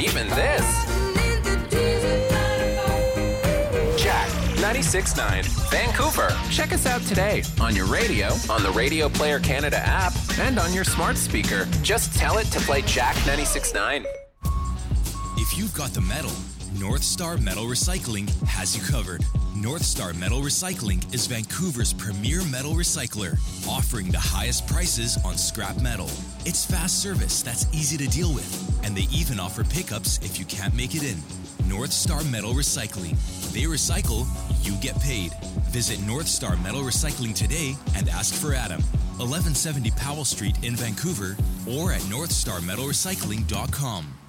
even this. Jack 96.9, Vancouver. Check us out today on your radio, on the Radio Player Canada app, and on your smart speaker. Just tell it to play Jack 96.9. If you've got the metal, North Star Metal Recycling has you covered. North Star Metal Recycling is Vancouver's premier metal recycler, offering the highest prices on scrap metal. It's fast service that's easy to deal with, and they even offer pickups if you can't make it in. North Star Metal Recycling. They recycle, you get paid. Visit North Star Metal Recycling today and ask for Adam. 1170 Powell Street in Vancouver or at northstarmetalrecycling.com.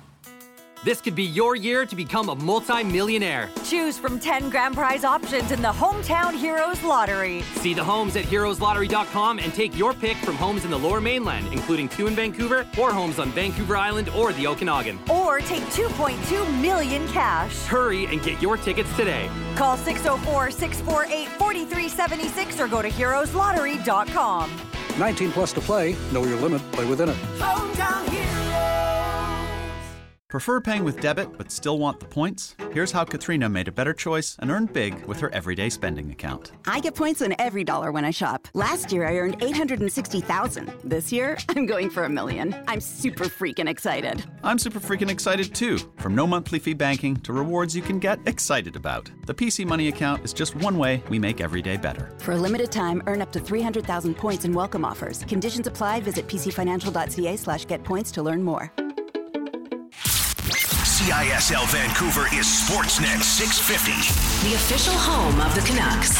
This could be your year to become a multi-millionaire. Choose from 10 grand prize options in the Hometown Heroes Lottery. See the homes at heroeslottery.com and take your pick from homes in the lower mainland, including two in Vancouver or homes on Vancouver Island or the Okanagan. Or take 2.2 million cash. Hurry and get your tickets today. Call 604 648 4376 or go to heroeslottery.com. 19 plus to play. Know your limit. Play within it. Hometown Prefer paying with debit but still want the points? Here's how Katrina made a better choice and earned big with her everyday spending account. I get points on every dollar when I shop. Last year I earned 860,000. This year I'm going for a million. I'm super freaking excited. I'm super freaking excited too. From no monthly fee banking to rewards you can get excited about. The PC Money account is just one way we make every day better. For a limited time, earn up to 300,000 points in welcome offers. Conditions apply. Visit pcfinancial.ca slash get to learn more. CISL Vancouver is Sportsnet 650. The official home of the Canucks.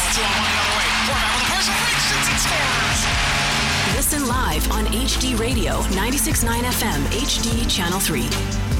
Listen live on HD Radio, 96.9 FM, HD Channel 3.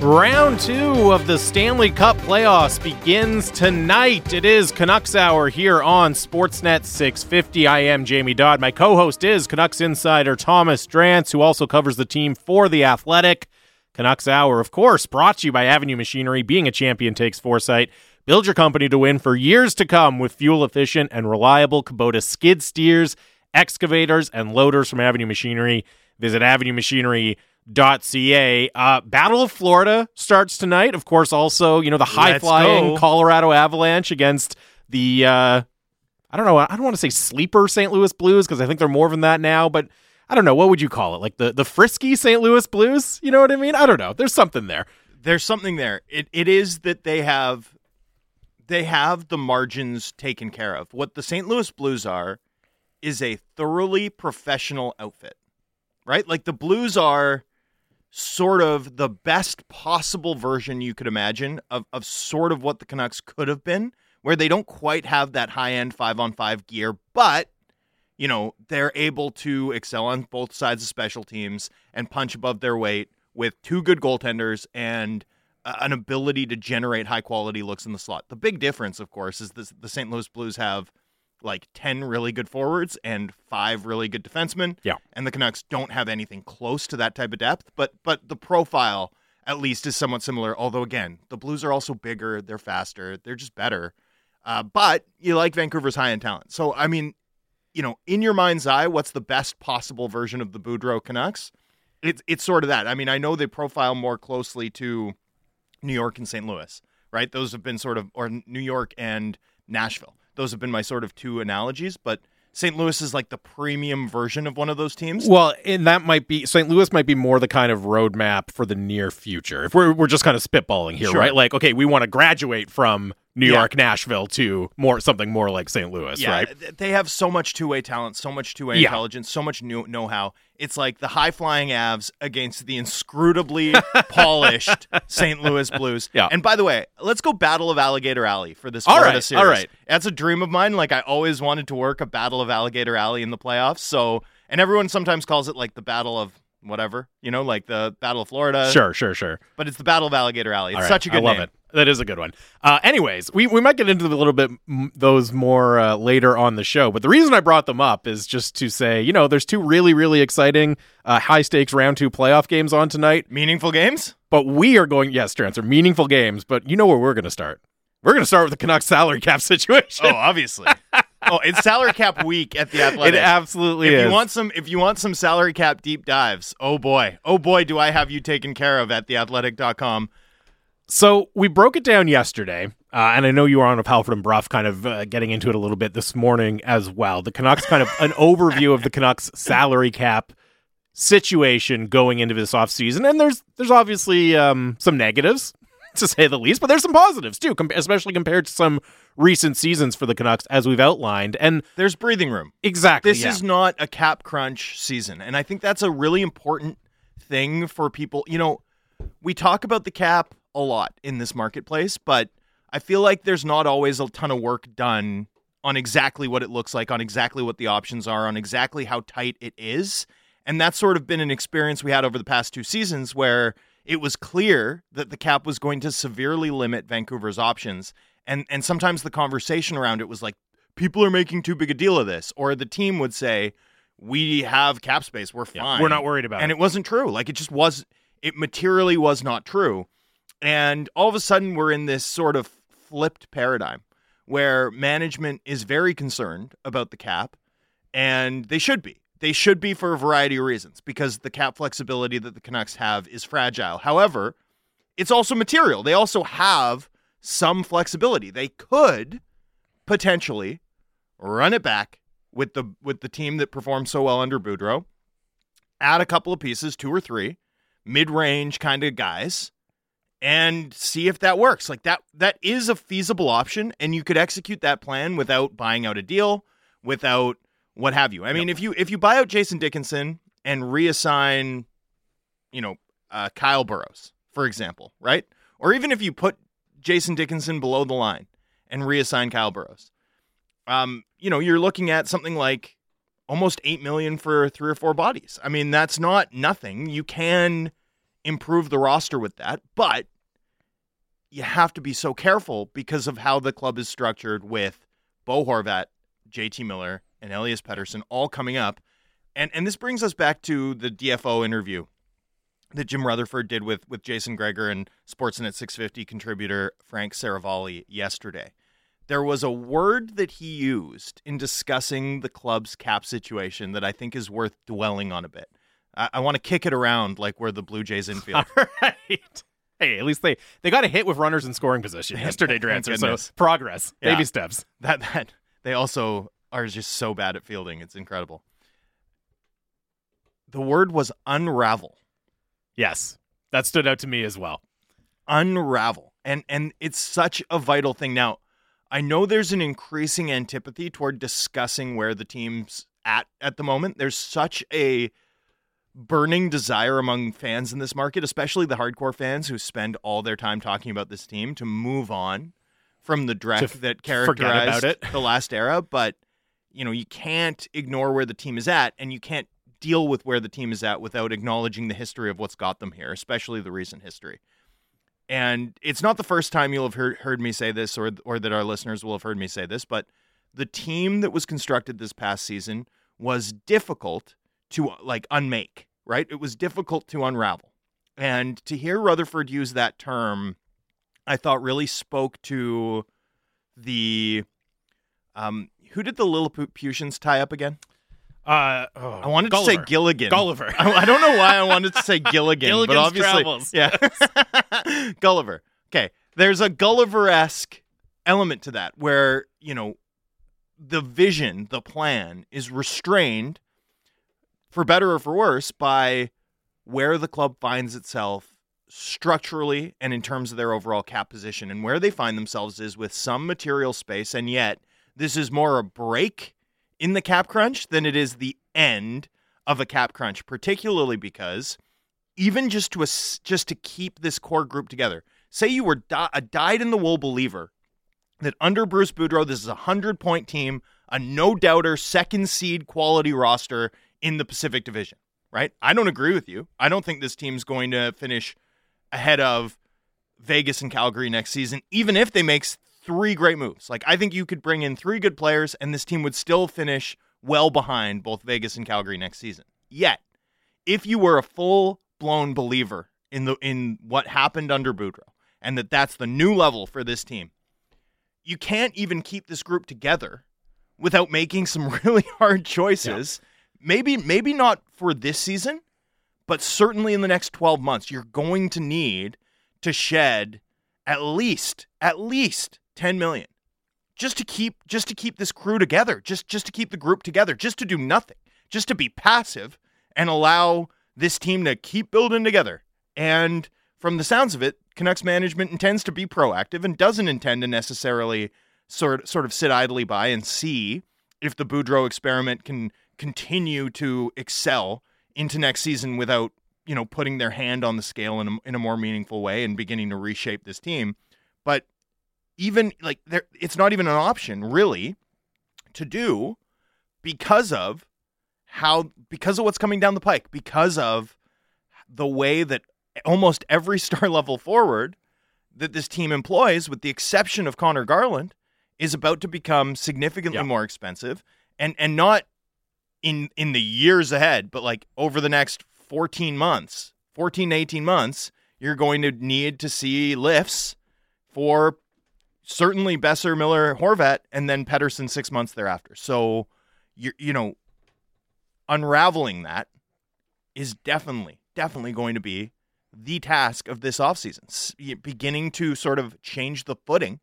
Round two of the Stanley Cup playoffs begins tonight. It is Canucks Hour here on Sportsnet 650. I am Jamie Dodd. My co host is Canucks insider Thomas Drance, who also covers the team for The Athletic. Canucks Hour, of course, brought to you by Avenue Machinery. Being a champion takes foresight. Build your company to win for years to come with fuel efficient and reliable Kubota skid steers, excavators, and loaders from Avenue Machinery. Visit Avenue Machinery ca. Uh, Battle of Florida starts tonight. Of course, also you know the high flying Colorado Avalanche against the uh, I don't know. I don't want to say sleeper St. Louis Blues because I think they're more than that now. But I don't know. What would you call it? Like the the frisky St. Louis Blues? You know what I mean? I don't know. There's something there. There's something there. It it is that they have they have the margins taken care of. What the St. Louis Blues are is a thoroughly professional outfit. Right? Like the Blues are sort of the best possible version you could imagine of, of sort of what the Canucks could have been, where they don't quite have that high end five on five gear, but you know, they're able to excel on both sides of special teams and punch above their weight with two good goaltenders and an ability to generate high quality looks in the slot. The big difference, of course, is this, the St. Louis Blues have like 10 really good forwards and five really good defensemen. Yeah. And the Canucks don't have anything close to that type of depth, but but the profile at least is somewhat similar, although again, the Blues are also bigger, they're faster, they're just better. Uh, but you like Vancouver's high end talent. So I mean, you know, in your mind's eye, what's the best possible version of the Boudreau Canucks? It's it's sort of that. I mean, I know they profile more closely to New York and St. Louis, right? Those have been sort of or New York and Nashville those have been my sort of two analogies, but St. Louis is like the premium version of one of those teams. Well, and that might be St. Louis might be more the kind of roadmap for the near future. If we're we're just kind of spitballing here, Sure. right? Like, okay, we want to graduate from New Yeah. York, Nashville to more something more like St. Louis, yeah, right? they have so much two-way talent, so much two-way Yeah. intelligence, so much know- know-how. It's like the high-flying Avs against the inscrutably polished St. Louis Blues. Yeah. And by the way, let's go Battle of Alligator Alley for this All Florida right, series. all right. That's a dream of mine. Like I always wanted to work a Battle of Alligator Alley in the playoffs. So, and everyone sometimes calls it like the Battle of whatever, you know, like the Battle of Florida. Sure, sure, sure. But it's the Battle of Alligator Alley. It's right, such a good one. I love name. it. That is a good one. Uh, anyways, we, we might get into a little bit m- those more uh, later on the show. But the reason I brought them up is just to say, you know, there's two really, really exciting uh, high stakes round two playoff games on tonight. Meaningful games? But we are going, yes, transfer meaningful games. But you know where we're going to start? We're going to start with the Canucks salary cap situation. Oh, obviously. Oh, it's salary cap week at the Athletic. It absolutely if is. You want some if you want some salary cap deep dives, oh boy. Oh boy, do I have you taken care of at theathletic.com. So we broke it down yesterday, uh, and I know you were on with Halford and Brough, kind of uh, getting into it a little bit this morning as well. The Canucks, kind of an overview of the Canucks salary cap situation going into this offseason. and there's there's obviously um, some negatives to say the least, but there's some positives too, com- especially compared to some recent seasons for the Canucks as we've outlined. And there's breathing room. Exactly. This yeah. is not a cap crunch season, and I think that's a really important thing for people. You know, we talk about the cap a lot in this marketplace, but I feel like there's not always a ton of work done on exactly what it looks like, on exactly what the options are, on exactly how tight it is. And that's sort of been an experience we had over the past two seasons where it was clear that the cap was going to severely limit Vancouver's options. And and sometimes the conversation around it was like people are making too big a deal of this or the team would say we have cap space, we're fine. Yeah, we're not worried about and it. And it wasn't true. Like it just was it materially was not true. And all of a sudden we're in this sort of flipped paradigm where management is very concerned about the cap and they should be they should be for a variety of reasons because the cap flexibility that the Canucks have is fragile. However, it's also material. They also have some flexibility. They could potentially run it back with the with the team that performed so well under Boudreau, add a couple of pieces, two or three, mid-range kind of guys, and see if that works. Like that that is a feasible option and you could execute that plan without buying out a deal, without what have you. I mean, if you if you buy out Jason Dickinson and reassign, you know, uh, Kyle Burroughs, for example, right? Or even if you put Jason Dickinson below the line and reassign Kyle Burroughs, um, you know, you're looking at something like almost eight million for three or four bodies. I mean, that's not nothing. You can improve the roster with that, but you have to be so careful because of how the club is structured with Bo Horvat, JT Miller, and Elias Pettersson all coming up. And and this brings us back to the DFO interview that Jim Rutherford did with with Jason Gregor and Sportsnet 650 contributor Frank Seravalli yesterday. There was a word that he used in discussing the club's cap situation that I think is worth dwelling on a bit. I, I want to kick it around like we're the Blue Jays infield. All right. Hey, at least they they got a hit with runners in scoring position yesterday, Drancer. So progress, yeah. baby steps. That that they also are just so bad at fielding. It's incredible. The word was unravel. Yes. That stood out to me as well. Unravel. And and it's such a vital thing. Now, I know there's an increasing antipathy toward discussing where the team's at at the moment. There's such a burning desire among fans in this market, especially the hardcore fans who spend all their time talking about this team to move on from the dreck f- that characterized the last era, but you know, you can't ignore where the team is at and you can't deal with where the team is at without acknowledging the history of what's got them here, especially the recent history. And it's not the first time you'll have heard, heard me say this or or that our listeners will have heard me say this, but the team that was constructed this past season was difficult to like unmake, right? It was difficult to unravel. And to hear Rutherford use that term, I thought really spoke to the um who did the Lilliputians tie up again? Uh, oh, I wanted Gulliver. to say Gilligan. Gulliver. I, I don't know why I wanted to say Gilligan, but obviously, Travels. yeah, Gulliver. Okay, there's a Gulliver-esque element to that, where you know the vision, the plan, is restrained, for better or for worse, by where the club finds itself structurally and in terms of their overall cap position, and where they find themselves is with some material space, and yet this is more a break in the cap crunch than it is the end of a cap crunch, particularly because even just to just to keep this core group together. Say you were di- a dyed in the wool believer that under Bruce Boudreau, this is a hundred point team, a no doubter second seed quality roster in the Pacific Division. Right? I don't agree with you. I don't think this team's going to finish ahead of Vegas and Calgary next season, even if they make three great moves. Like I think you could bring in three good players and this team would still finish well behind both Vegas and Calgary next season. Yet, if you were a full-blown believer in the in what happened under Boudreau and that that's the new level for this team, you can't even keep this group together without making some really hard choices. Maybe maybe not for this season, but certainly in the next 12 months you're going to need to shed at least at least 10 million just to keep just to keep this crew together, just just to keep the group together, just to do nothing, just to be passive and allow this team to keep building together. And from the sounds of it, Canucks management intends to be proactive and doesn't intend to necessarily sort sort of sit idly by and see if the Boudreau experiment can continue to excel into next season without you know putting their hand on the scale in a, in a more meaningful way and beginning to reshape this team. But even like there it's not even an option really to do because of how because of what's coming down the pike because of the way that almost every star level forward that this team employs with the exception of Conor Garland is about to become significantly Yeah. more expensive and and not in in the years ahead but like over the next 14 months 14 to 18 months you're going to need to see lifts for certainly Boeser, Miller, Horvat, and then Pettersson six months thereafter. So you you know, unraveling that is definitely, definitely going to be the task of this offseason. Beginning to sort of change the footing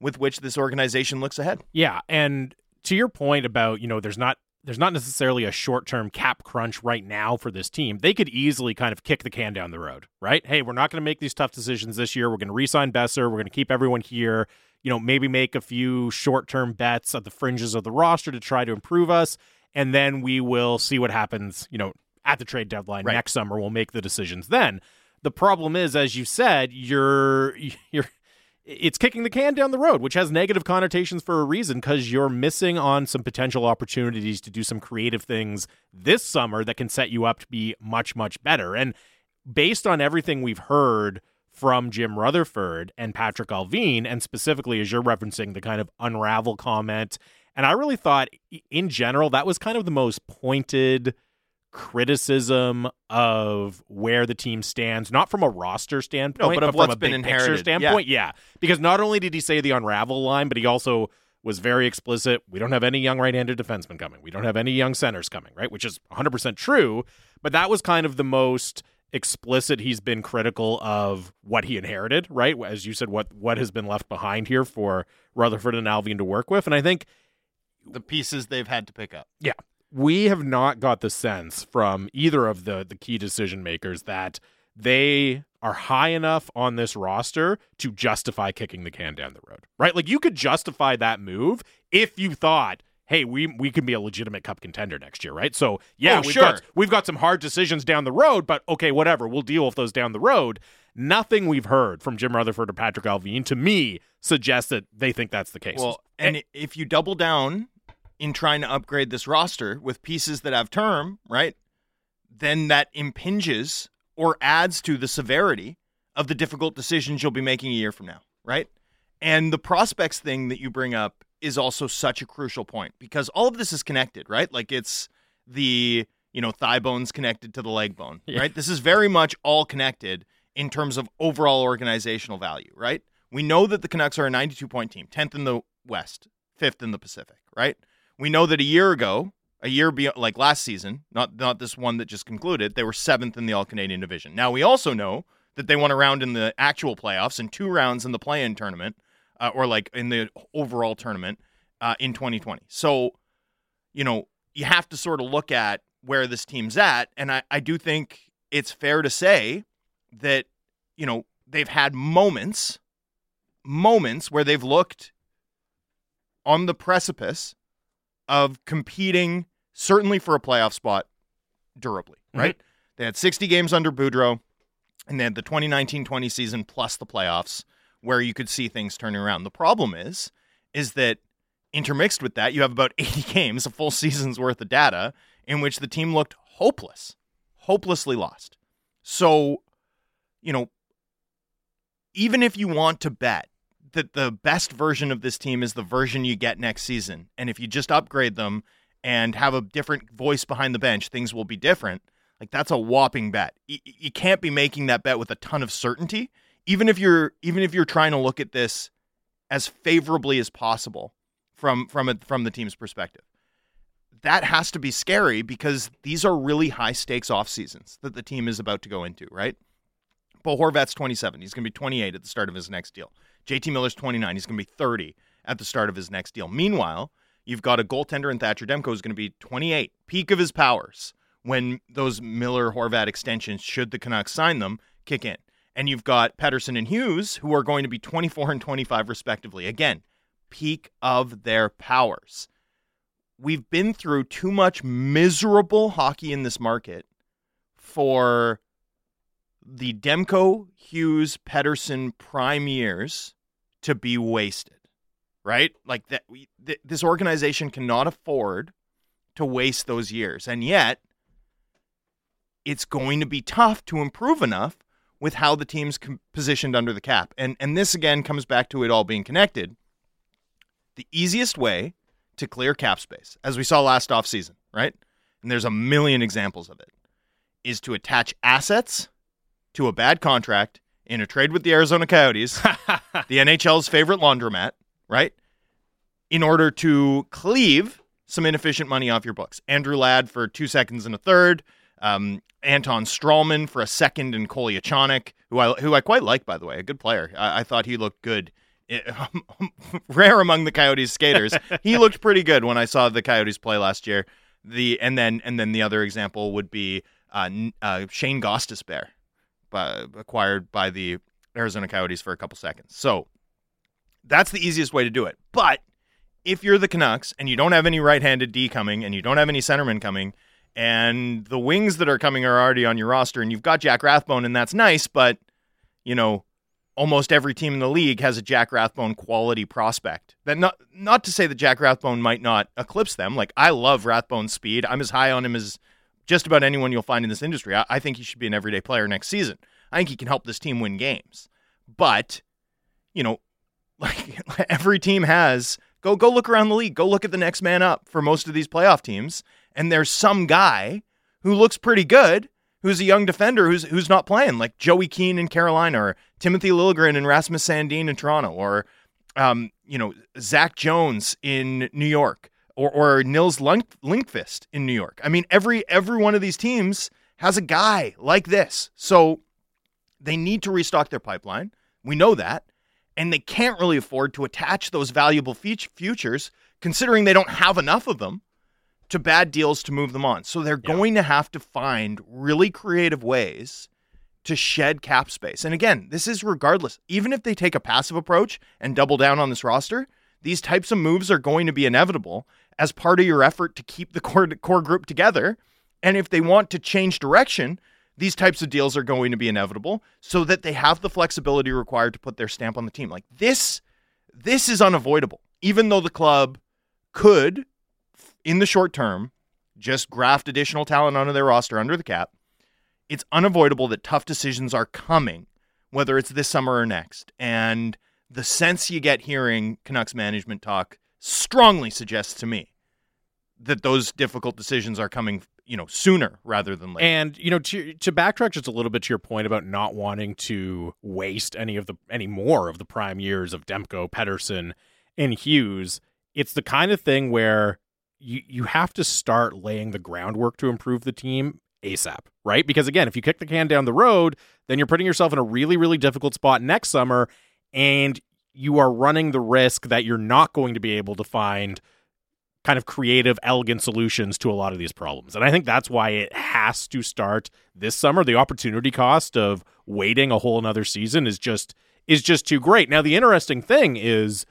with which this organization looks ahead. Yeah, and to your point about, you know, there's not there's not necessarily a short-term cap crunch right now for this team. They could easily kind of kick the can down the road, right? Hey, we're not going to make these tough decisions this year. We're going to re-sign Boeser. We're going to keep everyone here. You know, maybe make a few short-term bets at the fringes of the roster to try to improve us, and then we will see what happens, you know, at the trade deadline Right. next summer. We'll make the decisions then. The problem is, as you said, you're you're it's kicking the can down the road, which has negative connotations for a reason because you're missing on some potential opportunities to do some creative things this summer that can set you up to be much, much better. And based on everything we've heard from Jim Rutherford and Patrick Allvin, and specifically as you're referencing the kind of unravel comment, and I really thought in general that was kind of the most pointed criticism of where the team stands, not from a roster standpoint, no, but of from what's a been big picture inherited. standpoint. Yeah, because not only did he say the unravel line, but he also was very explicit. We don't have any young right-handed defensemen coming. We don't have any young centers coming, right? Which is 100% true, but that was kind of the most explicit he's been critical of what he inherited, right? As you said, what what has been left behind here for Rutherford and Allvin to work with. And I think The pieces they've had to pick up. yeah. We have not got the sense from either of the the key decision makers that they are high enough on this roster to justify kicking the can down the road. Right? Like you could justify that move if you thought, "Hey, we we can be a legitimate cup contender next year," right? So, yeah, Oh, we've sure. got we've got some hard decisions down the road, but okay, whatever. We'll deal with those down the road. Nothing we've heard from Jim Rutherford or Patrick Allvin to me suggests that they think that's the case. Well, and if you double down in trying to upgrade this roster with pieces that have term, right? Then that impinges or adds to the severity of the difficult decisions you'll be making a year from now, right? And the prospects thing that you bring up is also such a crucial point because all of this is connected, right? Like it's the, you know, thigh bone's connected to the leg bone, Yeah. right? This is very much all connected in terms of overall organizational value, right? We know that the Canucks are a 92 point team, 10th in the West, 5th in the Pacific, right? We know that a year ago, a year be- like last season, not not this one that just concluded, they were 7th in the All Canadian division. Now we also know that they won a round in the actual playoffs and two rounds in the play-in tournament uh, or like in the overall tournament uh, in 2020. So, you know, you have to sort of look at where this team's at. And I, I do think it's fair to say that, you know, they've had moments, moments where they've looked on the precipice of competing, certainly for a playoff spot durably, mm-hmm. right? They had 60 games under Boudreau, and they had the 2019 20 season plus the playoffs where you could see things turning around. The problem is, is that intermixed with that, you have about 80 games, a full season's worth of data, in which the team looked hopeless, hopelessly lost. So, you know, even if you want to bet that the best version of this team is the version you get next season, and if you just upgrade them and have a different voice behind the bench, things will be different. Like that's a whopping bet. Y- y- You can't be making that bet with a ton of certainty, even if you're even if you're trying to look at this as favorably as possible from from a, from the team's perspective. That has to be scary because these are really high stakes off seasons that the team is about to go into, right? Bo Horvat's 27. He's going to be 28 at the start of his next deal. JT Miller's 29. He's going to be 30 at the start of his next deal. Meanwhile, you've got a goaltender in Thatcher Demko who's going to be 28, peak of his powers when those Miller Horvat extensions, should the Canucks sign them, kick in. And you've got Pettersson and Hughes who are going to be 24 and 25 respectively. Again, peak of their powers. We've been through too much miserable hockey in this market for the Demko, Hughes, Pettersson prime years to be wasted. Right? Like that we, th- this organization cannot afford to waste those years. And yet it's going to be tough to improve enough with how the team's com- positioned under the cap. And and this again comes back to it all being connected. The easiest way to clear cap space, as we saw last offseason, right? And there's a million examples of it, is to attach assets to a bad contract in a trade with the Arizona Coyotes, the NHL's favorite laundromat, right? In order to cleave some inefficient money off your books. Andrew Ladd for two seconds and a third, um, Anton Stralman for a second, and Kolyachonok, who I who I quite like, by the way, a good player. I, I thought he looked good. It, rare among the Coyotes skaters. he looked pretty good when I saw the Coyotes play last year. The and then and then the other example would be uh, uh, Shane Gostisbehere, by, acquired by the Arizona Coyotes for a couple seconds. So that's the easiest way to do it. But if you're the Canucks and you don't have any right-handed D coming and you don't have any centerman coming, and the wings that are coming are already on your roster, and you've got Jack Rathbone, and that's nice, but you know, almost every team in the league has a Jack Rathbone quality prospect. That not not to say that Jack Rathbone might not eclipse them. Like I love Rathbone's speed. I'm as high on him as just about anyone you'll find in this industry. I, I think he should be an everyday player next season. I think he can help this team win games. But, you know, like every team has go go look around the league. Go look at the next man up for most of these playoff teams and there's some guy who looks pretty good, who's a young defender who's who's not playing, like Joey Keane in Carolina, or Timothy Liljegren and Rasmus Sandin in Toronto, or um, you know Zach Jones in New York, or or Nils Link- in New York. I mean, every every one of these teams has a guy like this, so they need to restock their pipeline. We know that, and they can't really afford to attach those valuable futures, considering they don't have enough of them to bad deals to move them on. So they're yeah. going to have to find really creative ways to shed cap space. And again, this is regardless. Even if they take a passive approach and double down on this roster, these types of moves are going to be inevitable as part of your effort to keep the core, core group together. And if they want to change direction, these types of deals are going to be inevitable so that they have the flexibility required to put their stamp on the team. Like this this is unavoidable. Even though the club could in the short term, just graft additional talent onto their roster under the cap, it's unavoidable that tough decisions are coming, whether it's this summer or next. And the sense you get hearing Canucks management talk strongly suggests to me that those difficult decisions are coming you know sooner rather than later. And you know to to backtrack just a little bit to your point about not wanting to waste any of the any more of the prime years of Demko, Pettersson, and Hughes. It's the kind of thing where you you have to start laying the groundwork to improve the team ASAP, right? Because again, if you kick the can down the road, then you're putting yourself in a really really difficult spot next summer and you are running the risk that you're not going to be able to find kind of creative, elegant solutions to a lot of these problems. And I think that's why it has to start this summer. The opportunity cost of waiting a whole another season is just is just too great. Now the interesting thing is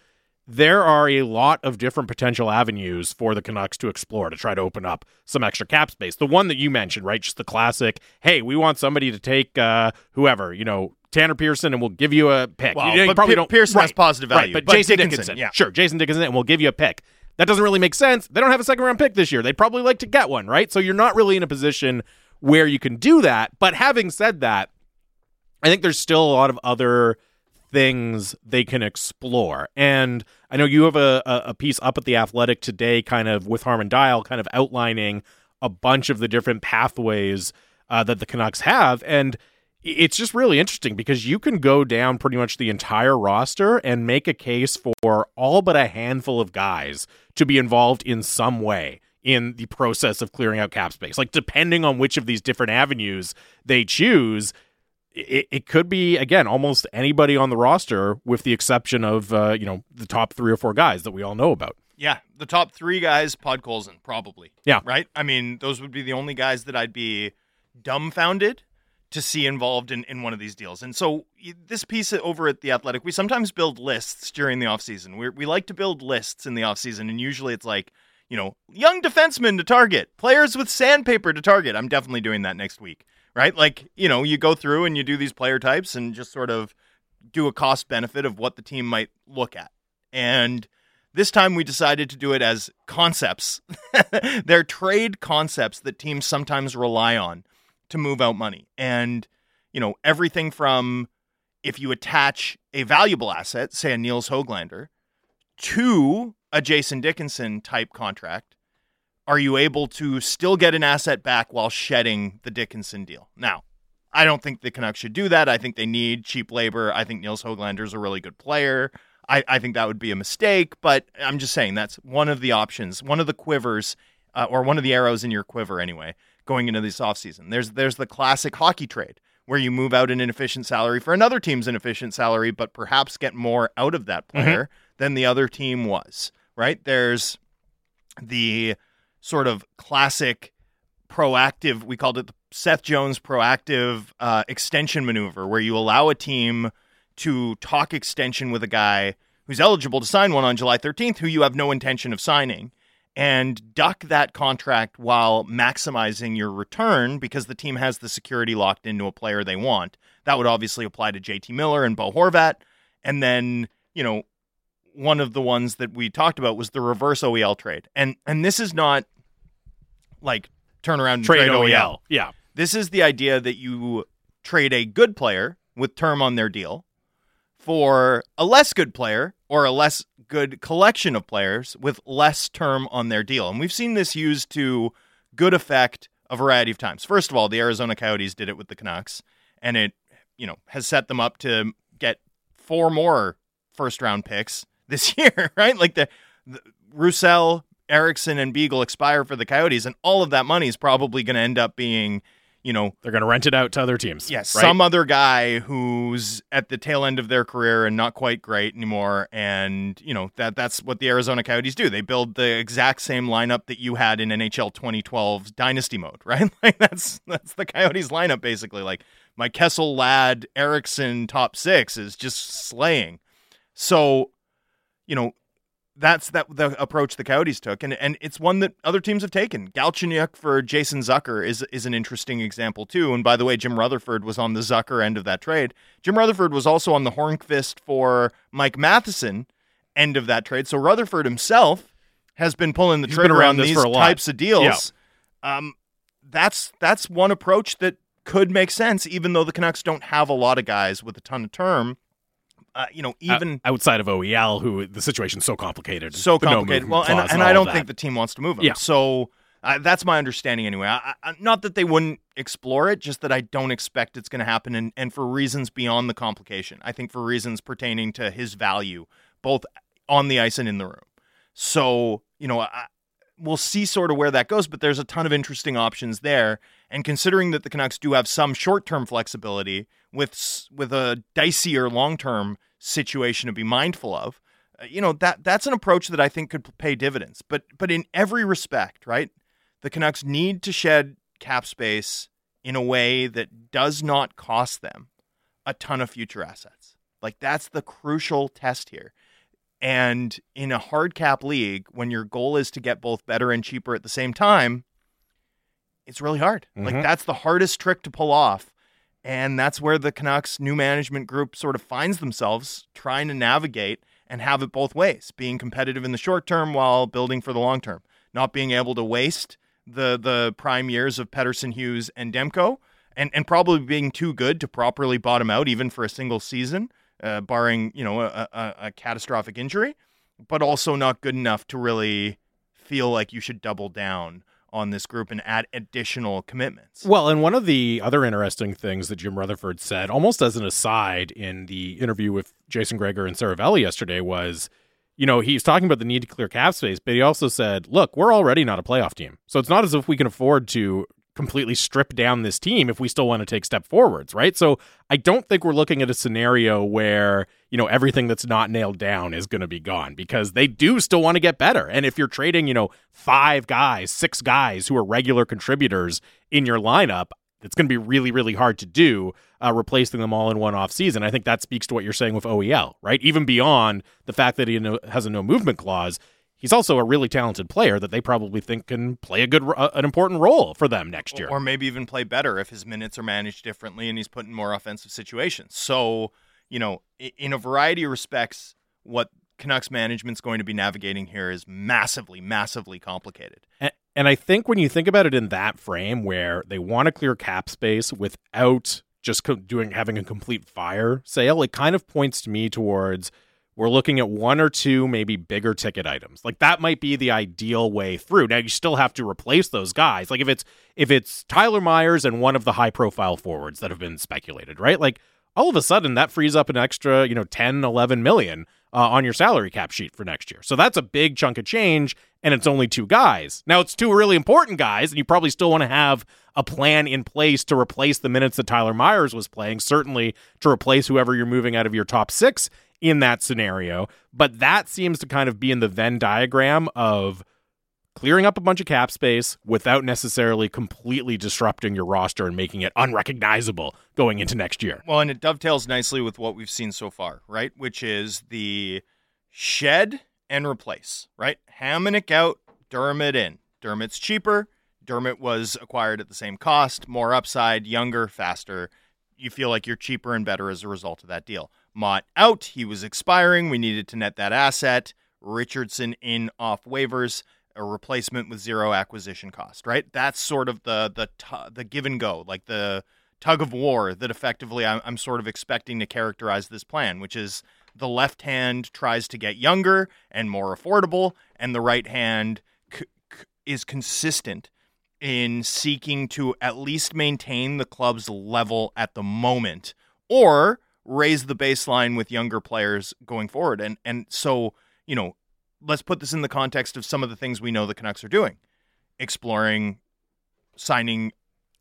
there are a lot of different potential avenues for the Canucks to explore to try to open up some extra cap space. The one that you mentioned, right? Just the classic, hey, we want somebody to take uh, whoever, you know, Tanner Pearson, and we'll give you a pick. Well, you, you probably don't. Pearson right, has positive value, right, but, but Jason Dickinson, Dickinson, yeah. sure, Jason Dickinson, and we'll give you a pick. That doesn't really make sense. They don't have a second round pick this year. They'd probably like to get one, right? So you're not really in a position where you can do that. But having said that, I think there's still a lot of other things they can explore. And I know you have a, a piece up at the Athletic today, kind of with Harman Dayal, kind of outlining a bunch of the different pathways uh, that the Canucks have. And it's just really interesting because you can go down pretty much the entire roster and make a case for all but a handful of guys to be involved in some way in the process of clearing out cap space. Like, depending on which of these different avenues they choose, it, it could be, again, almost anybody on the roster with the exception of, uh, you know, the top three or four guys that we all know about. Yeah, the top three guys, Podkolzin, probably. Yeah. Right? I mean, those would be the only guys that I'd be dumbfounded to see involved in, in one of these deals. And so this piece over at The Athletic, we sometimes build lists during the offseason. We we like to build lists in the offseason, and usually it's like, you know, young defensemen to target, players with sandpaper to target. I'm definitely doing that next week, right? Like, you know, you go through and you do these player types and just sort of do a cost benefit of what the team might look at. And this time we decided to do it as concepts. They're trade concepts that teams sometimes rely on to move out money. And, you know, everything from if you attach a valuable asset, say a Nils Hoglander, to a Jason Dickinson type contract, are you able to still get an asset back while shedding the Dickinson deal? Now, I don't think the Canucks should do that. I think they need cheap labor. I think Nils Hoglander is a really good player. I, I think that would be a mistake, but I'm just saying that's one of the options, one of the quivers, uh, or one of the arrows in your quiver anyway, going into this offseason. There's there's the classic hockey trade where you move out an inefficient salary for another team's inefficient salary, but perhaps get more out of that Mm-hmm. player than the other team was. Right? There's the sort of classic proactive. We called it the Seth Jones proactive uh, extension maneuver, where you allow a team to talk extension with a guy who's eligible to sign one on July 13th, who you have no intention of signing, and duck that contract while maximizing your return because the team has the security locked into a player they want. That would obviously apply to JT Miller and Bo Horvat. And then, you know, one of the ones that we talked about was the reverse OEL trade. And and this is not like turn around and Trade trade, OEL. OEL. Yeah. This is the idea that you trade a good player with term on their deal for a less good player or a less good collection of players with less term on their deal. And we've seen this used to good effect a variety of times. First of all, the Arizona Coyotes did it with the Canucks, and it, you know, has set them up to get four more first round picks this year, right? Like the, the Roussel, Eriksson, and Beagle expire for the Coyotes, and all of that money is probably going to end up being, you know, They're going to rent it out to other teams. Yes, right? some other guy who's at the tail end of their career and not quite great anymore. And you know that that's what the Arizona Coyotes do. They build the exact same lineup that you had in NHL 2012's Dynasty mode, right? Like that's that's the Coyotes lineup basically. Like my Kessel, Ladd, Eriksson top six is just slaying. So, you know, that's that the approach the Coyotes took, and and it's one that other teams have taken. Galchenyuk for Jason Zucker is is an interesting example too. And by the way, Jim Rutherford was on the Zucker end of that trade. Jim Rutherford was also on the Hornqvist for Mike Matheson end of that trade. So Rutherford himself has been pulling the He's trigger around on this these types of deals. Um, that's that's one approach that could make sense, even though the Canucks don't have a lot of guys with a ton of term. Uh, you know, even O- outside of OEL, who the situation's so complicated, so the no complicated. well, and, clause and I don't that. think the team wants to move him. Yeah. So uh, that's my understanding anyway. I, I, not that they wouldn't explore it, just that I don't expect it's going to happen, and, and for reasons beyond the complication. I think for reasons pertaining to his value, both on the ice and in the room. So you know, I, we'll see sort of where that goes, but there's a ton of interesting options there. And considering that the Canucks do have some short-term flexibility with with a dicier long-term situation to be mindful of, uh, you know that that's an approach that I think could pay dividends. But but in every respect, right, the Canucks need to shed cap space in a way that does not cost them a ton of future assets. Like that's the crucial test here. And in a hard cap league, when your goal is to get both better and cheaper at the same time, it's really hard. Like Mhm. that's the hardest trick to pull off. And that's where the Canucks new management group sort of finds themselves trying to navigate and have it both ways, being competitive in the short term while building for the long term, not being able to waste the the prime years of Pettersson, Hughes, and Demko, and and probably being too good to properly bottom out even for a single season, uh, barring you know a, a, a catastrophic injury, but also not good enough to really feel like you should double down on this group and add additional commitments. Well, and one of the other interesting things that Jim Rutherford said, almost as an aside in the interview with Jason Gregor and Seravalli yesterday, was you know, he's talking about the need to clear cap space, but he also said, look, we're already not a playoff team. So it's not as if we can afford to completely strip down this team if we still want to take step forwards, right? So I don't think we're looking at a scenario where, you know, everything that's not nailed down is going to be gone because they do still want to get better. And if you're trading, you know, five guys, six guys who are regular contributors in your lineup, it's going to be really, really hard to do uh, replacing them all in one off season. I think that speaks to what you're saying with OEL, right? Even beyond the fact that he has a no movement clause, he's also a really talented player that they probably think can play a good, uh, an important role for them next year, or maybe even play better if his minutes are managed differently and he's put in more offensive situations. So, you know, in a variety of respects, what Canucks management's going to be navigating here is massively, massively complicated. And, and I think when you think about it in that frame, where they want to clear cap space without just doing having a complete fire sale, it kind of points to me towards we're looking at one or two maybe bigger ticket items. Like that might be the ideal way through. Now you still have to replace those guys. Like if it's if it's Tyler Myers and one of the high profile forwards that have been speculated, right? Like all of a sudden that frees up an extra, you know, 10, 11 million uh, on your salary cap sheet for next year. So that's a big chunk of change, and it's only two guys. Now, it's two really important guys, and you probably still want to have a plan in place to replace the minutes that Tyler Myers was playing, certainly to replace whoever you're moving out of your top six in that scenario. But that seems to kind of be in the Venn diagram of clearing up a bunch of cap space without necessarily completely disrupting your roster and making it unrecognizable going into next year. Well, and it dovetails nicely with what we've seen so far, right? Which is the shed and replace, right? Hamonic out, Dermott in. Dermott's cheaper. Dermott was acquired at the same cost, more upside, younger, faster. You feel like you're cheaper and better as a result of that deal. Motte out, he was expiring. We needed to net that asset. Richardson in off waivers a replacement with zero acquisition cost, right? That's sort of the the t- the give and go, like the tug of war that effectively I'm, I'm sort of expecting to characterize this plan, which is the left hand tries to get younger and more affordable, and the right hand c- c- is consistent in seeking to at least maintain the club's level at the moment, or raise the baseline with younger players going forward. And and so you know let's put this in the context of some of the things we know the Canucks are doing, exploring signing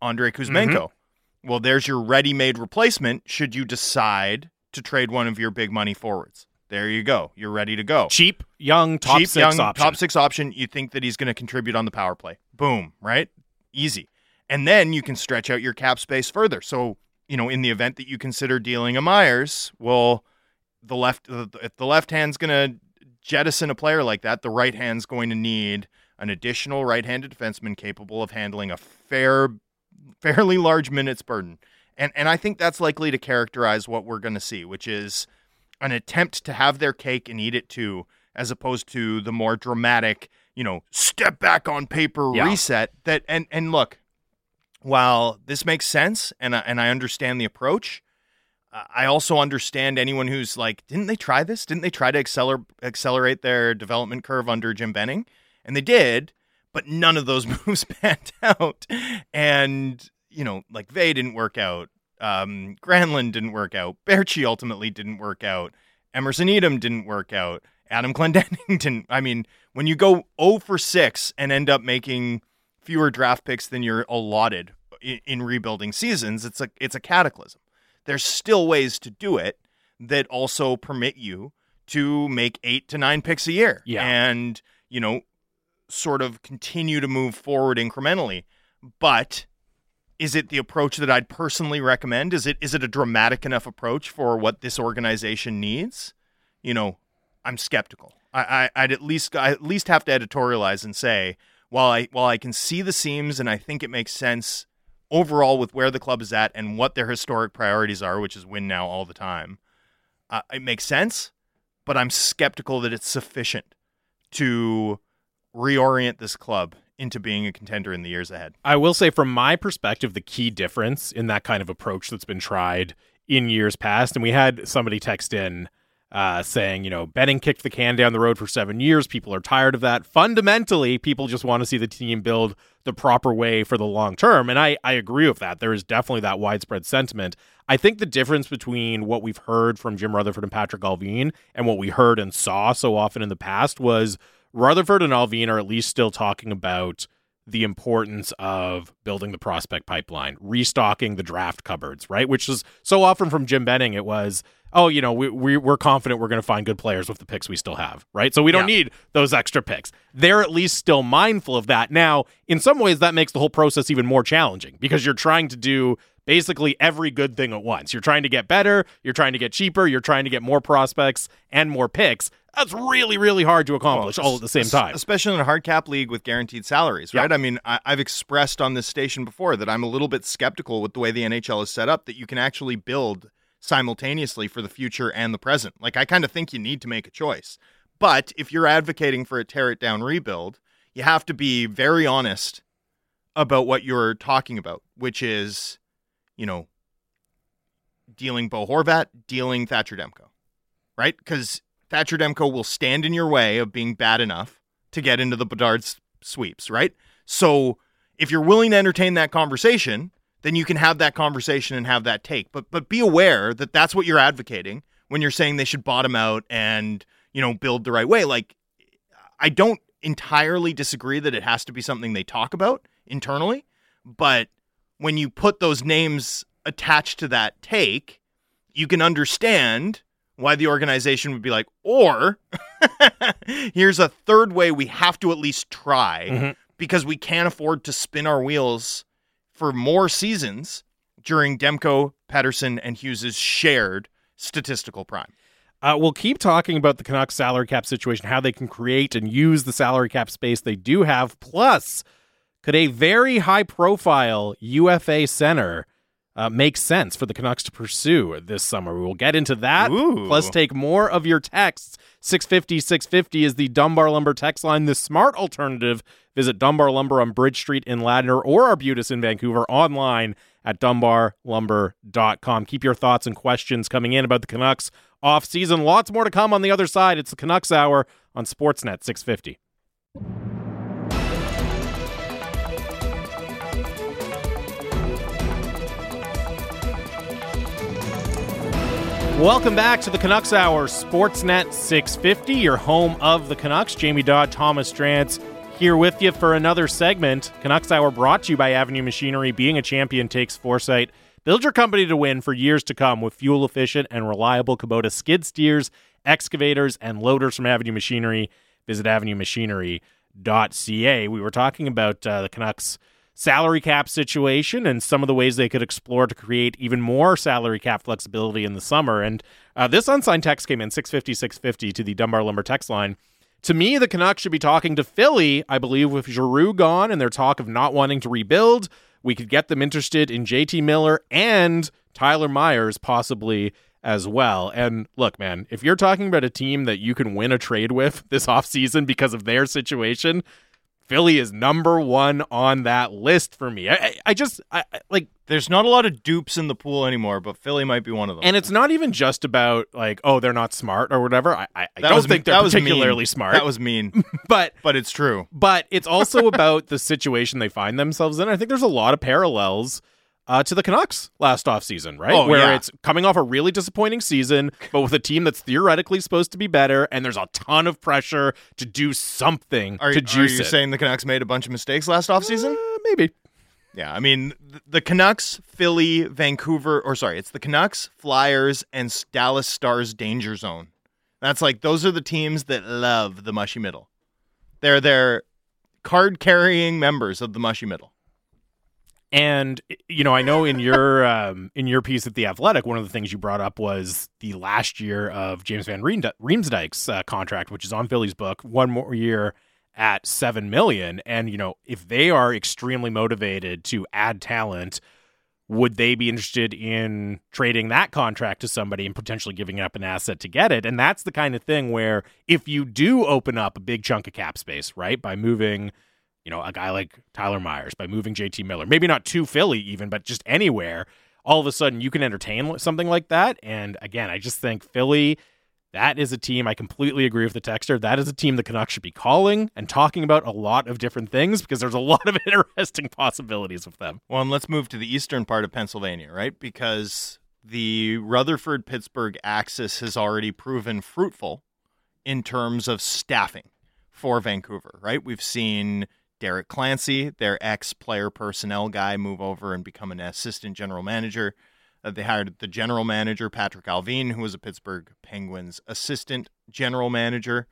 Andrei Kuzmenko. Mm-hmm. Well, there's your ready-made replacement. Should you decide to trade one of your big money forwards? There you go. You're ready to go. Cheap, young, top Cheap, six young, option. Top six option. You think that he's going to contribute on the power play. Boom, right? Easy. And then you can stretch out your cap space further. So, you know, in the event that you consider dealing a Myers, well, the left if the left hand's going to jettison a player like that, the right hand's going to need an additional right-handed defenseman capable of handling a fair, fairly large minutes burden. And and I think that's likely to characterize what we're going to see, which is an attempt to have their cake and eat it too, as opposed to the more dramatic, you know, step back on paper yeah. reset. That and and look, while this makes sense and I, and I understand the approach, I also understand anyone who's like, didn't they try this? Didn't they try to accelerate accelerate their development curve under Jim Benning? And they did, but none of those moves panned out. And you know, like Vey didn't work out. Um, Granlund didn't work out. Baertschi ultimately didn't work out. Emerson Etem didn't work out. Adam Clendening didn't. I mean, when you go 0 for 6 and end up making fewer draft picks than you're allotted in, in rebuilding seasons, it's a it's a cataclysm there's still ways to do it that also permit you to make eight to nine picks a year. Yeah. And, you know, sort of continue to move forward incrementally. But is it the approach that I'd personally recommend? Is it is it a dramatic enough approach for what this organization needs? You know, I'm skeptical. I, I would at least I at least have to editorialize and say while I while I can see the seams and I think it makes sense overall with where the club is at and what their historic priorities are, which is win now all the time, uh, it makes sense. But I'm skeptical that it's sufficient to reorient this club into being a contender in the years ahead. I will say, from my perspective, the key difference in that kind of approach that's been tried in years past, and we had somebody text in uh, saying, you know, Benning kicked the can down the road for seven years. People are tired of that. Fundamentally, people just want to see the team build the proper way for the long term. And I, I agree with that. There is definitely that widespread sentiment. I think the difference between what we've heard from Jim Rutherford and Patrick Allvin and what we heard and saw so often in the past was Rutherford and Allvin are at least still talking about the importance of building the prospect pipeline, restocking the draft cupboards, right? Which is so often from Jim Benning, it was, oh, you know, we, we, we're confident we're going to find good players with the picks we still have, right? So we don't yeah. need those extra picks. They're at least still mindful of that. Now, in some ways, that makes the whole process even more challenging because you're trying to do basically every good thing at once. You're trying to get better, you're trying to get cheaper, you're trying to get more prospects and more picks. That's really, really hard to accomplish well, all at the same time. Especially in a hard cap league with guaranteed salaries, right? Yeah. I mean, I, have expressed on this station before that I'm a little bit skeptical with the way the NHL is set up that you can actually build simultaneously for the future and the present. Like, I kind of think you need to make a choice. But if you're advocating for a tear it down rebuild, you have to be very honest about what you're talking about, which is, you know, dealing Bo Horvat, dealing Thatcher Demko, right? Because Thatcher Demko will stand in your way of being bad enough to get into the Bedard's sweeps, right? So if you're willing to entertain that conversation, then you can have that conversation and have that take. But but be aware that that's what you're advocating when you're saying they should bottom out and you know build the right way. Like I don't entirely disagree that it has to be something they talk about internally, but when you put those names attached to that take, you can understand why the organization would be like, or here's a third way we have to at least try mm-hmm. because we can't afford to spin our wheels for more seasons during Demko, Pettersson, and Hughes's shared statistical prime. Uh, we'll keep talking about the Canucks salary cap situation, how they can create and use the salary cap space they do have. Plus, could a very high profile UFA center uh, makes sense for the Canucks to pursue this summer. We will get into that. Ooh. Plus, take more of your texts. 650 650 is the Dunbar Lumber text line, the smart alternative. Visit Dunbar Lumber on Bridge Street in Ladner or Arbutus in Vancouver online at dunbarlumber.com. Keep your thoughts and questions coming in about the Canucks off season. Lots more to come on the other side. It's the Canucks Hour on Sportsnet 650. Welcome back to the Canucks Hour, Sportsnet 650, your home of the Canucks. Jamie Dodd, Thomas Drance here with you for another segment. Canucks Hour brought to you by Avenue Machinery. Being a champion takes foresight. Build your company to win for years to come with fuel efficient and reliable Kubota skid steers, excavators, and loaders from Avenue Machinery. Visit avenue avenuemachinery.ca. We were talking about uh, the Canucks salary cap situation and some of the ways they could explore to create even more salary cap flexibility in the summer. And uh, this unsigned text came in 650 650 to the Dunbar Lumber text line. To me, the Canucks should be talking to Philly, I believe, with Giroux gone and their talk of not wanting to rebuild. We could get them interested in JT Miller and Tyler Myers, possibly as well. And look, man, if you're talking about a team that you can win a trade with this offseason because of their situation, Philly is number one on that list for me. I, I just I, like. There's not a lot of dupes in the pool anymore, but Philly might be one of them. And it's not even just about like, oh, they're not smart or whatever. I, I, I don't was, think they're particularly smart. That was mean, but but it's true. But it's also about the situation they find themselves in. I think there's a lot of parallels uh, to the Canucks last offseason, right? Oh, Where yeah. it's coming off a really disappointing season, but with a team that's theoretically supposed to be better, and there's a ton of pressure to do something are, to juice Are you it. saying the Canucks made a bunch of mistakes last offseason? Uh, maybe. Yeah, I mean, the Canucks, Philly, Vancouver, or sorry, it's the Canucks, Flyers, and Dallas Stars danger zone. That's like, those are the teams that love the mushy middle. They're their card carrying members of the mushy middle. And you know, I know in your um, in your piece at the Athletic, one of the things you brought up was the last year of James Van Riemsdyk's uh, contract, which is on Philly's book, one more year at seven million. And you know, if they are extremely motivated to add talent, would they be interested in trading that contract to somebody and potentially giving up an asset to get it? And that's the kind of thing where if you do open up a big chunk of cap space, right, by moving you know, a guy like Tyler Myers by moving JT Miller, maybe not to Philly even, but just anywhere, all of a sudden you can entertain something like that. And again, I just think Philly, that is a team I completely agree with the texter. That is a team the Canucks should be calling and talking about a lot of different things because there's a lot of interesting possibilities with them. Well, and let's move to the eastern part of Pennsylvania, right? Because the Rutherford Pittsburgh axis has already proven fruitful in terms of staffing for Vancouver, right? We've seen Derek Clancy, their ex player personnel guy, move over and become an assistant general manager. Uh, they hired the general manager, Patrick Allvin, who was a Pittsburgh Penguins assistant general manager.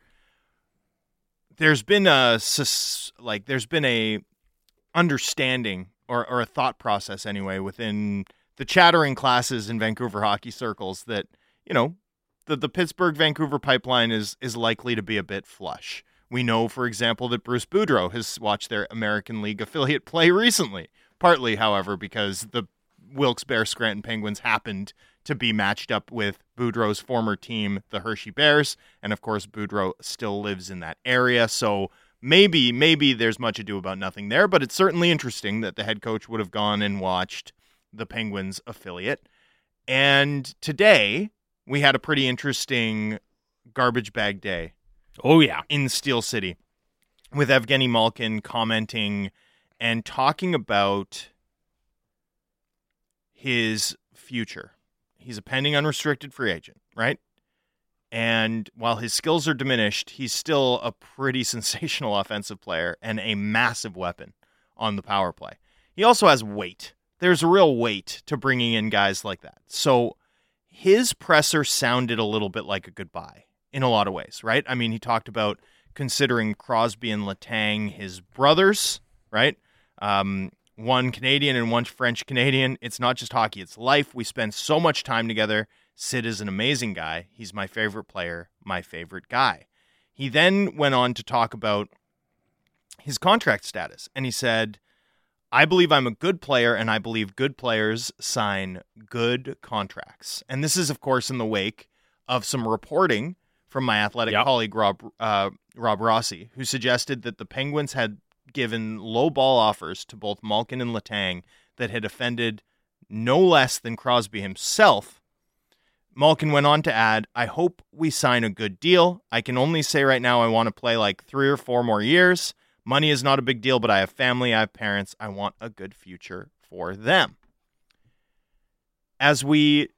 There's been a like there's been a understanding or, or a thought process anyway within the chattering classes in Vancouver hockey circles that, you know, the, the Pittsburgh Vancouver pipeline is is likely to be a bit flush. We know, for example, that Bruce Boudreau has watched their American League affiliate play recently, partly, however, because the Wilkes-Barre Scranton Penguins happened to be matched up with Boudreau's former team, the Hershey Bears, and of course Boudreau still lives in that area, so maybe maybe there's much ado about nothing there, but it's certainly interesting that the head coach would have gone and watched the Penguins affiliate. And today we had a pretty interesting garbage bag day. Oh yeah, in Steel City with Evgeny Malkin commenting and talking about his future. He's a pending unrestricted free agent, right? And while his skills are diminished, he's still a pretty sensational offensive player and a massive weapon on the power play. He also has weight. There's a real weight to bringing in guys like that. So his presser sounded a little bit like a goodbye in a lot of ways, right? I mean, he talked about considering Crosby and Letang his brothers, right? Um, one Canadian and one French Canadian. It's not just hockey, it's life. We spend so much time together. Sid is an amazing guy. He's my favorite player, my favorite guy. He then went on to talk about his contract status, and he said, I believe I'm a good player, and I believe good players sign good contracts. And this is, of course, in the wake of some reporting from my athletic yep. colleague Rob uh, Rob Rossi, who suggested that the Penguins had given low ball offers to both Malkin and Letang that had offended no less than Crosby himself. Malkin went on to add, I hope we sign a good deal. I can only say right now I want to play like three or four more years. Money is not a big deal, but I have family, I have parents. I want a good future for them. As we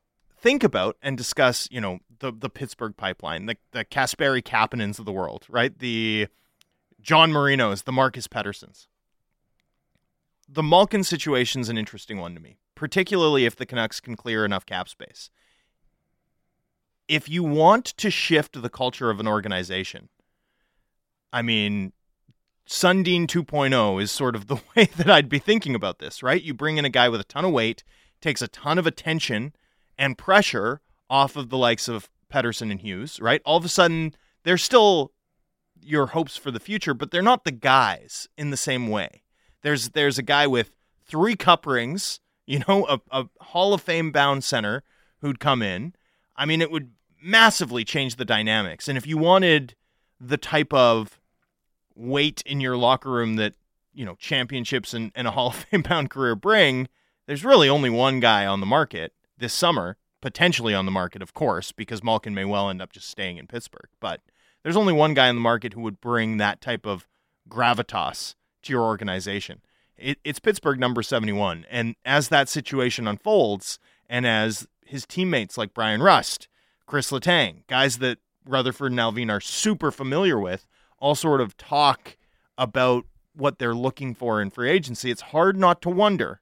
think about and discuss, you know, the, the Pittsburgh pipeline, the, the Kasperi Kapanens of the world, right? The John Marinos, the Marcus Petterssons. The Malkin situation is an interesting one to me, particularly if the Canucks can clear enough cap space. If you want to shift the culture of an organization, I mean, Sundin 2.0 is sort of the way that I'd be thinking about this, right? You bring in a guy with a ton of weight, takes a ton of attention and pressure off of the likes of Pettersson and Hughes, right? All of a sudden, they're still your hopes for the future, but they're not the guys in the same way. There's there's a guy with three cup rings, you know, a, a Hall of Fame bound center who'd come in. I mean, it would massively change the dynamics. And if you wanted the type of weight in your locker room that, you know, championships and, and a Hall of Fame bound career bring, there's really only one guy on the market this summer, potentially on the market, of course, because Malkin may well end up just staying in Pittsburgh. But there's only one guy in the market who would bring that type of gravitas to your organization. It, it's Pittsburgh number 71. And as that situation unfolds, and as his teammates like Bryan Rust, Chris Letang, guys that Rutherford and Allvin are super familiar with, all sort of talk about what they're looking for in free agency, it's hard not to wonder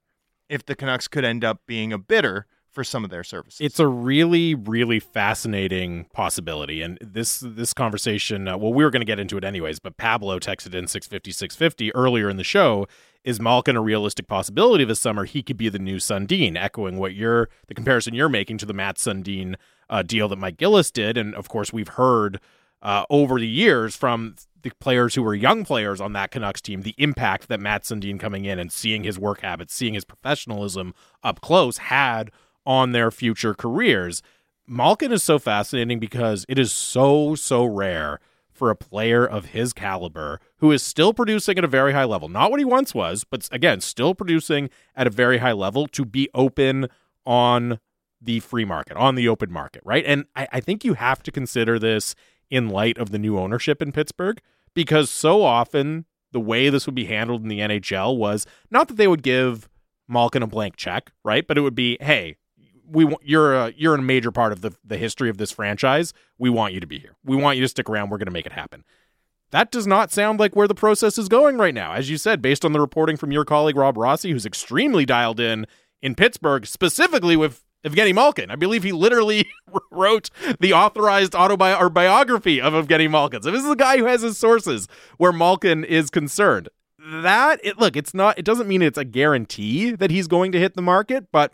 if the Canucks could end up being a bidder for some of their services. It's a really, really fascinating possibility. And this this conversation, uh, well, we were going to get into it anyways, but Pablo texted in 650, 650 earlier in the show. Is Malkin a realistic possibility this summer? He could be the new Sundin, echoing what you're, the comparison you're making to the Mats Sundin uh, deal that Mike Gillis did. And of course, we've heard uh, over the years from the players who were young players on that Canucks team, the impact that Mats Sundin coming in and seeing his work habits, seeing his professionalism up close had on their future careers. Malkin is so fascinating because it is so, so rare for a player of his caliber who is still producing at a very high level. Not what he once was, but again, still producing at a very high level to be open on the free market, on the open market, right? And I, I think you have to consider this in light of the new ownership in Pittsburgh because so often the way this would be handled in the NHL was not that they would give Malkin a blank check, right? But it would be, hey, we you're a you're a major part of the the history of this franchise. We want you to be here. We want you to stick around. We're going to make it happen. That does not sound like where the process is going right now. As you said, based on the reporting from your colleague Rob Rossi, who's extremely dialed in in Pittsburgh, specifically with Evgeny Malkin. I believe he literally wrote the authorized autobiography of Evgeny Malkin. So this is a guy who has his sources where Malkin is concerned. That it look, it's not. It doesn't mean it's a guarantee that he's going to hit the market, but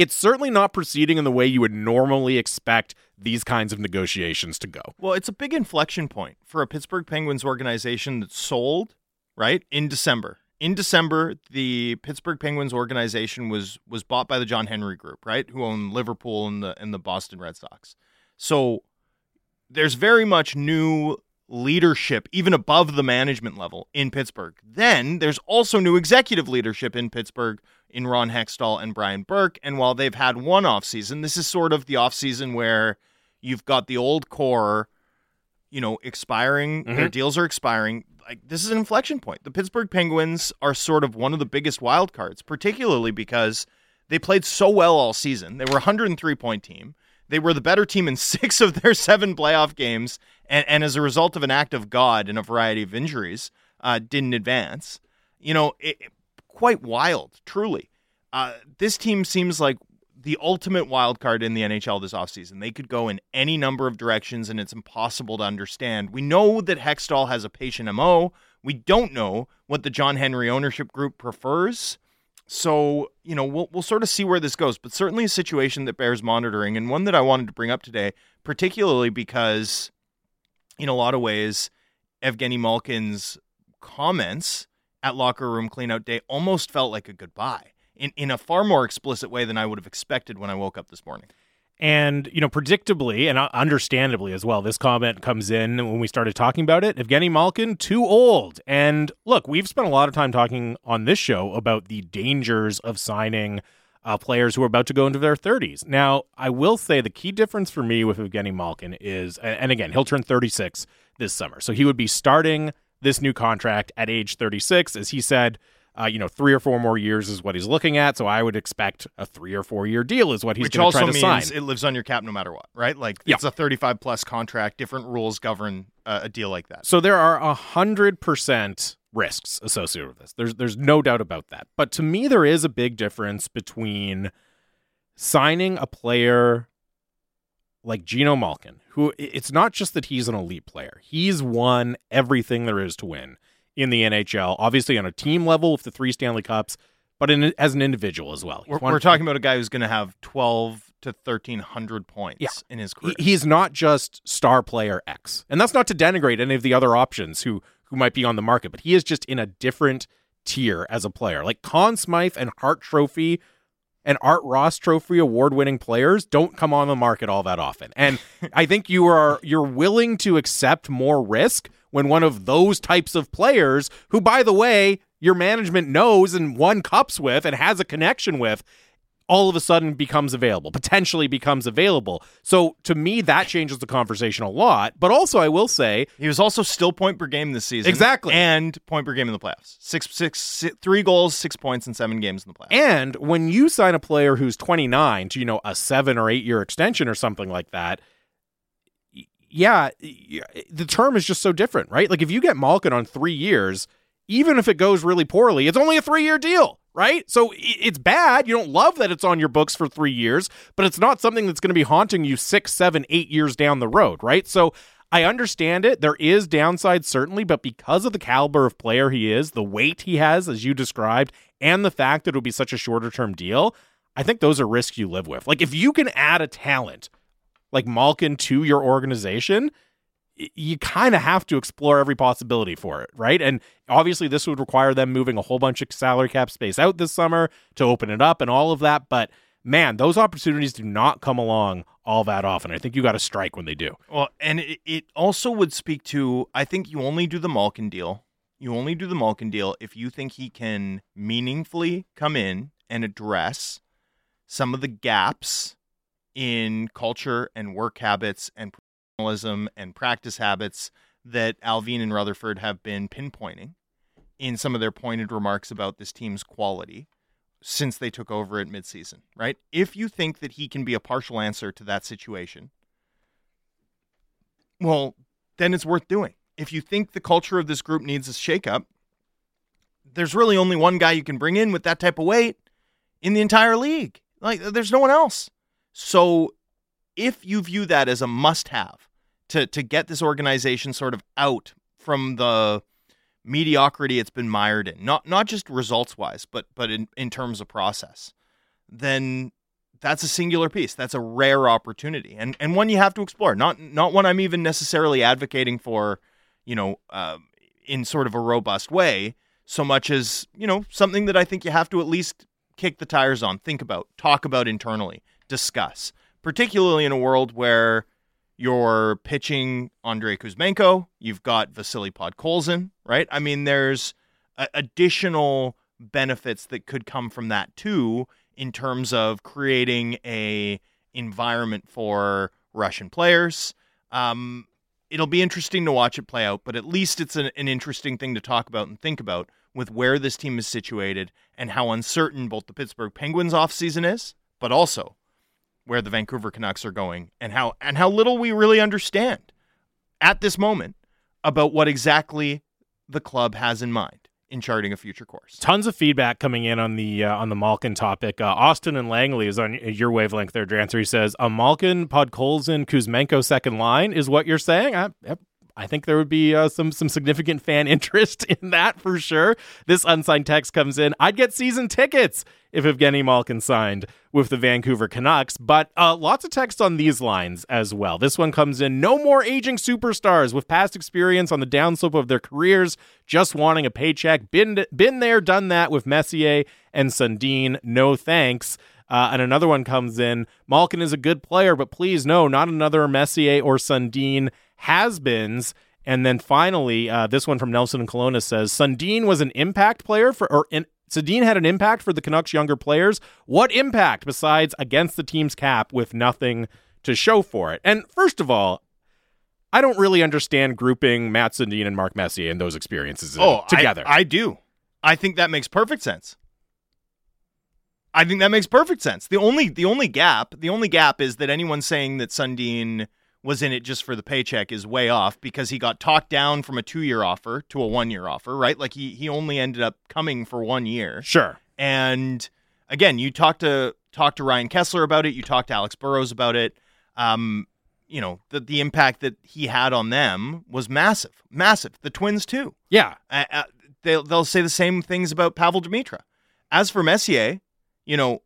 it's certainly not proceeding in the way you would normally expect these kinds of negotiations to go. Well, it's a big inflection point for a Pittsburgh Penguins organization that sold right in December in December, the Pittsburgh Penguins organization was was bought by the John Henry Group, right? Who own Liverpool and the and the Boston Red Sox. So there's very much new leadership, even above the management level in Pittsburgh. Then there's also new executive leadership in Pittsburgh in Ron Hextall and Brian Burke. And while they've had one off season, this is sort of the off season where you've got the old core, you know, expiring. Mm-hmm. Their deals are expiring like this is an inflection point. The Pittsburgh Penguins are sort of one of the biggest wild cards, particularly because they played so well all season. They were a 103 point team. They were the better team in six of their seven playoff games, and, and as a result of an act of God and a variety of injuries, uh, didn't advance. You know, it, quite wild, truly. Uh, this team seems like the ultimate wild card in the NHL this offseason. They could go in any number of directions, and it's impossible to understand. We know that Hextall has a patient MO. We don't know what the John Henry ownership group prefers. So, you know, we'll, we'll sort of see where this goes, but certainly a situation that bears monitoring, and one that I wanted to bring up today, particularly because, in a lot of ways, Evgeny Malkin's comments at locker room cleanout day almost felt like a goodbye in, in a far more explicit way than I would have expected when I woke up this morning. And, you know, predictably and understandably as well, this comment comes in when we started talking about it. Evgeny Malkin, too old. And look, we've spent a lot of time talking on this show about the dangers of signing uh, players who are about to go into their 30s. Now, I will say the key difference for me with Evgeny Malkin is, and again, he'll turn 36 this summer. So he would be starting this new contract at age 36. As he said, uh, you know, three or four more years is what he's looking at. So I would expect a three or four year deal is what he's going to try to sign. It lives on your cap no matter what, right? Like yeah. it's a 35 plus contract. Different rules govern uh, a deal like that. So there are a hundred percent risks associated with this. There's there's no doubt about that. But to me, there is a big difference between signing a player like Geno Malkin, who it's not just that he's an elite player. He's won everything there is to win in the NHL, obviously on a team level with the three Stanley Cups, but in, as an individual as well. We're, we're talking about a guy who's going to have 12 to 1300 points yeah. in his career. He, he's not just star player X. And that's not to denigrate any of the other options who who might be on the market, but he is just in a different tier as a player. Like Conn Smythe and Hart Trophy and Art Ross Trophy award winning players don't come on the market all that often. And I think you are you're willing to accept more risk when one of those types of players, who, by the way, your management knows and won cups with and has a connection with, all of a sudden becomes available, potentially becomes available. So to me, that changes the conversation a lot. But also, I will say he was also still point per game this season, exactly, and point per game in the playoffs. Six, six, six three goals, six points in seven games in the playoffs. And when you sign a player who's 29 to you know a seven or eight year extension or something like that, yeah, the term is just so different, right? Like if you get Malkin on three years, even if it goes really poorly, it's only a three year deal, right? So it's bad. You don't love that it's on your books for three years, but it's not something that's going to be haunting you six, seven, eight years down the road, right? So I understand it. There is downside, certainly, but because of the caliber of player he is, the weight he has, as you described, and the fact that it would be such a shorter term deal, I think those are risks you live with. Like if you can add a talent like Malkin to your organization, you kind of have to explore every possibility for it, right? And obviously, this would require them moving a whole bunch of salary cap space out this summer to open it up and all of that. But man, those opportunities do not come along all that often. I think you got to strike when they do. Well, and it, also would speak to I think you only do the Malkin deal. You only do the Malkin deal if you think he can meaningfully come in and address some of the gaps in culture and work habits and professionalism and practice habits that Allvin and Rutherford have been pinpointing in some of their pointed remarks about this team's quality since they took over at midseason, right? If you think that he can be a partial answer to that situation, well, then it's worth doing. If you think the culture of this group needs a shakeup, there's really only one guy you can bring in with that type of weight in the entire league. Like, there's no one else. So, if you view that as a must-have to to get this organization sort of out from the mediocrity it's been mired in, not not just results wise, but but in, in terms of process, then that's a singular piece. That's a rare opportunity, and and one you have to explore. Not not one I'm even necessarily advocating for, you know, uh, in sort of a robust way. So much as you know, something that I think you have to at least kick the tires on, think about, talk about internally, discuss. Particularly in a world where you're pitching Andrei Kuzmenko, you've got Vasily Podkolzin, right? I mean, there's a- additional benefits that could come from that too in terms of creating a environment for Russian players. Um, it'll be interesting to watch it play out, but at least it's an, an interesting thing to talk about and think about with where this team is situated and how uncertain both the Pittsburgh Penguins offseason is, but also where the Vancouver Canucks are going and how and how little we really understand at this moment about what exactly the club has in mind in charting a future course. Tons of feedback coming in on the uh, on the Malkin topic. Uh, Austin and Langley is on your wavelength there, Drancer. He says a Malkin, Podkolzin, Kuzmenko second line is what you're saying. I, think there would be uh, some some significant fan interest in that for sure. This unsigned text comes in. I'd get season tickets if Evgeny Malkin signed with the Vancouver Canucks, but uh, lots of text on these lines as well. This one comes in. No more aging superstars with past experience on the downslope of their careers, just wanting a paycheck. Been been there, done that with Messier and Sundin. No thanks. Uh, and another one comes in. Malkin is a good player, but please no, not another Messier or Sundin has-beens. And then finally, uh, this one from Nelson and Kelowna says Sundin was an impact player for, or in, Sundin had an impact for the Canucks' younger players. What impact besides against the team's cap with nothing to show for it? And first of all, I don't really understand grouping Mats Sundin and Mark Messier and those experiences oh, together. I, I do. I think that makes perfect sense. I think that makes perfect sense. The only the only gap, the only gap is that anyone saying that Sundin was in it just for the paycheck is way off because he got talked down from a two year offer to a one year offer, right? Like he he only ended up coming for one year. Sure. And again, you talked to talk to Ryan Kesler about it. You talked to Alex Burrows about it. Um, you know the the impact that he had on them was massive, massive. The Twins too. Yeah. Uh, uh, they'll they'll say the same things about Pavel Demitra. As for Messier, you know,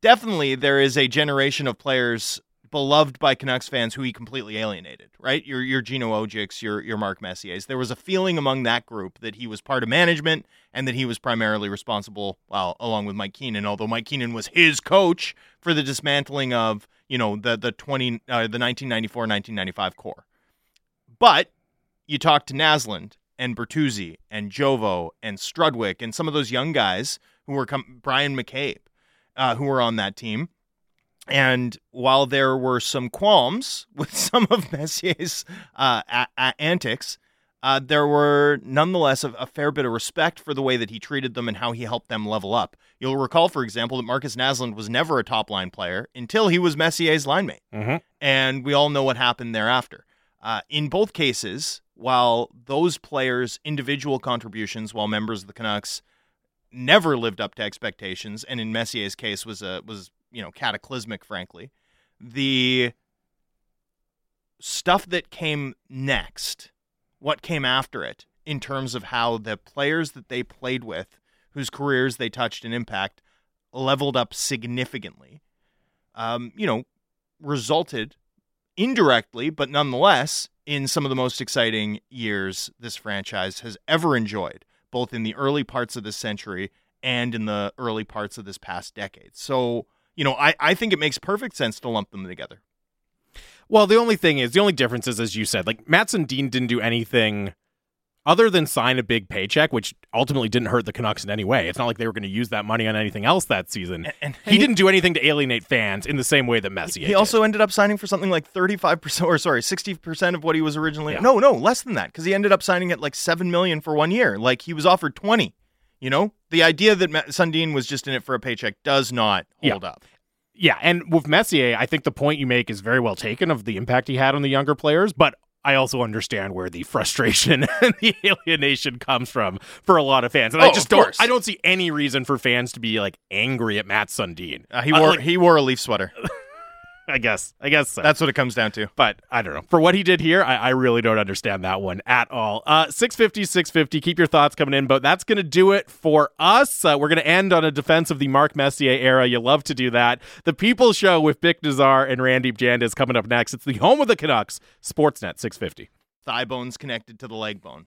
definitely there is a generation of players beloved by Canucks fans who he completely alienated, right? Your your Gino Odjicks, your your Mark Messier's. There was a feeling among that group that he was part of management and that he was primarily responsible, well, along with Mike Keenan, although Mike Keenan was his coach for the dismantling of, you know, the the 20 uh, the 1994-1995 core. But you talk to Naslund and Bertuzzi and Jovo and Strudwick and some of those young guys who were com- Bryan McCabe, uh, who were on that team and while there were some qualms with some of Messier's uh, a- a- antics, uh, there were nonetheless a, a, fair bit of respect for the way that he treated them and how he helped them level up. You'll recall, for example, that Markus Naslund was never a top line player until he was Messier's line mate. Mm-hmm. And we all know what happened thereafter. Uh, in both cases, while those players' individual contributions, while members of the Canucks never lived up to expectations, and in Messier's case was a was you know cataclysmic frankly the stuff that came next what came after it in terms of how the players that they played with whose careers they touched and impact leveled up significantly um, you know resulted indirectly but nonetheless in some of the most exciting years this franchise has ever enjoyed both in the early parts of this century and in the early parts of this past decade. So you know, I, I think it makes perfect sense to lump them together. Well, the only thing is, the only difference is, as you said, like Matt Dean didn't do anything other than sign a big paycheck, which ultimately didn't hurt the Canucks in any way. It's not like they were going to use that money on anything else that season. And, and he, he, didn't do anything to alienate fans in the same way that Messier. He also ended up signing for something like thirty five percent, or sorry, sixty percent of what he was originally. Yeah. No, no, less than that, because he ended up signing at like seven million for one year. Like he was offered twenty. You know, the idea that Sundin was just in it for a paycheck does not hold yeah. up. Yeah, and with Messier, I think the point you make is very well taken of the impact he had on the younger players, but I also understand where the frustration and the alienation comes from for a lot of fans. And oh, I just don't course. I don't see any reason for fans to be like angry at Mats Sundin. Uh, he wore uh, like, he wore a leaf sweater. I guess. I guess so. That's what it comes down to. But I don't know. For what he did here, I, I really don't understand that one at all. Uh, 650, 650. Keep your thoughts coming in, but that's going to do it for us. Uh, we're going to end on a defense of the Mark Messier era. You love to do that. The People Show with Bik Nizzar and Randip Janda is coming up next. It's the home of the Canucks, Sportsnet 650. Thigh bone's connected to the leg bone.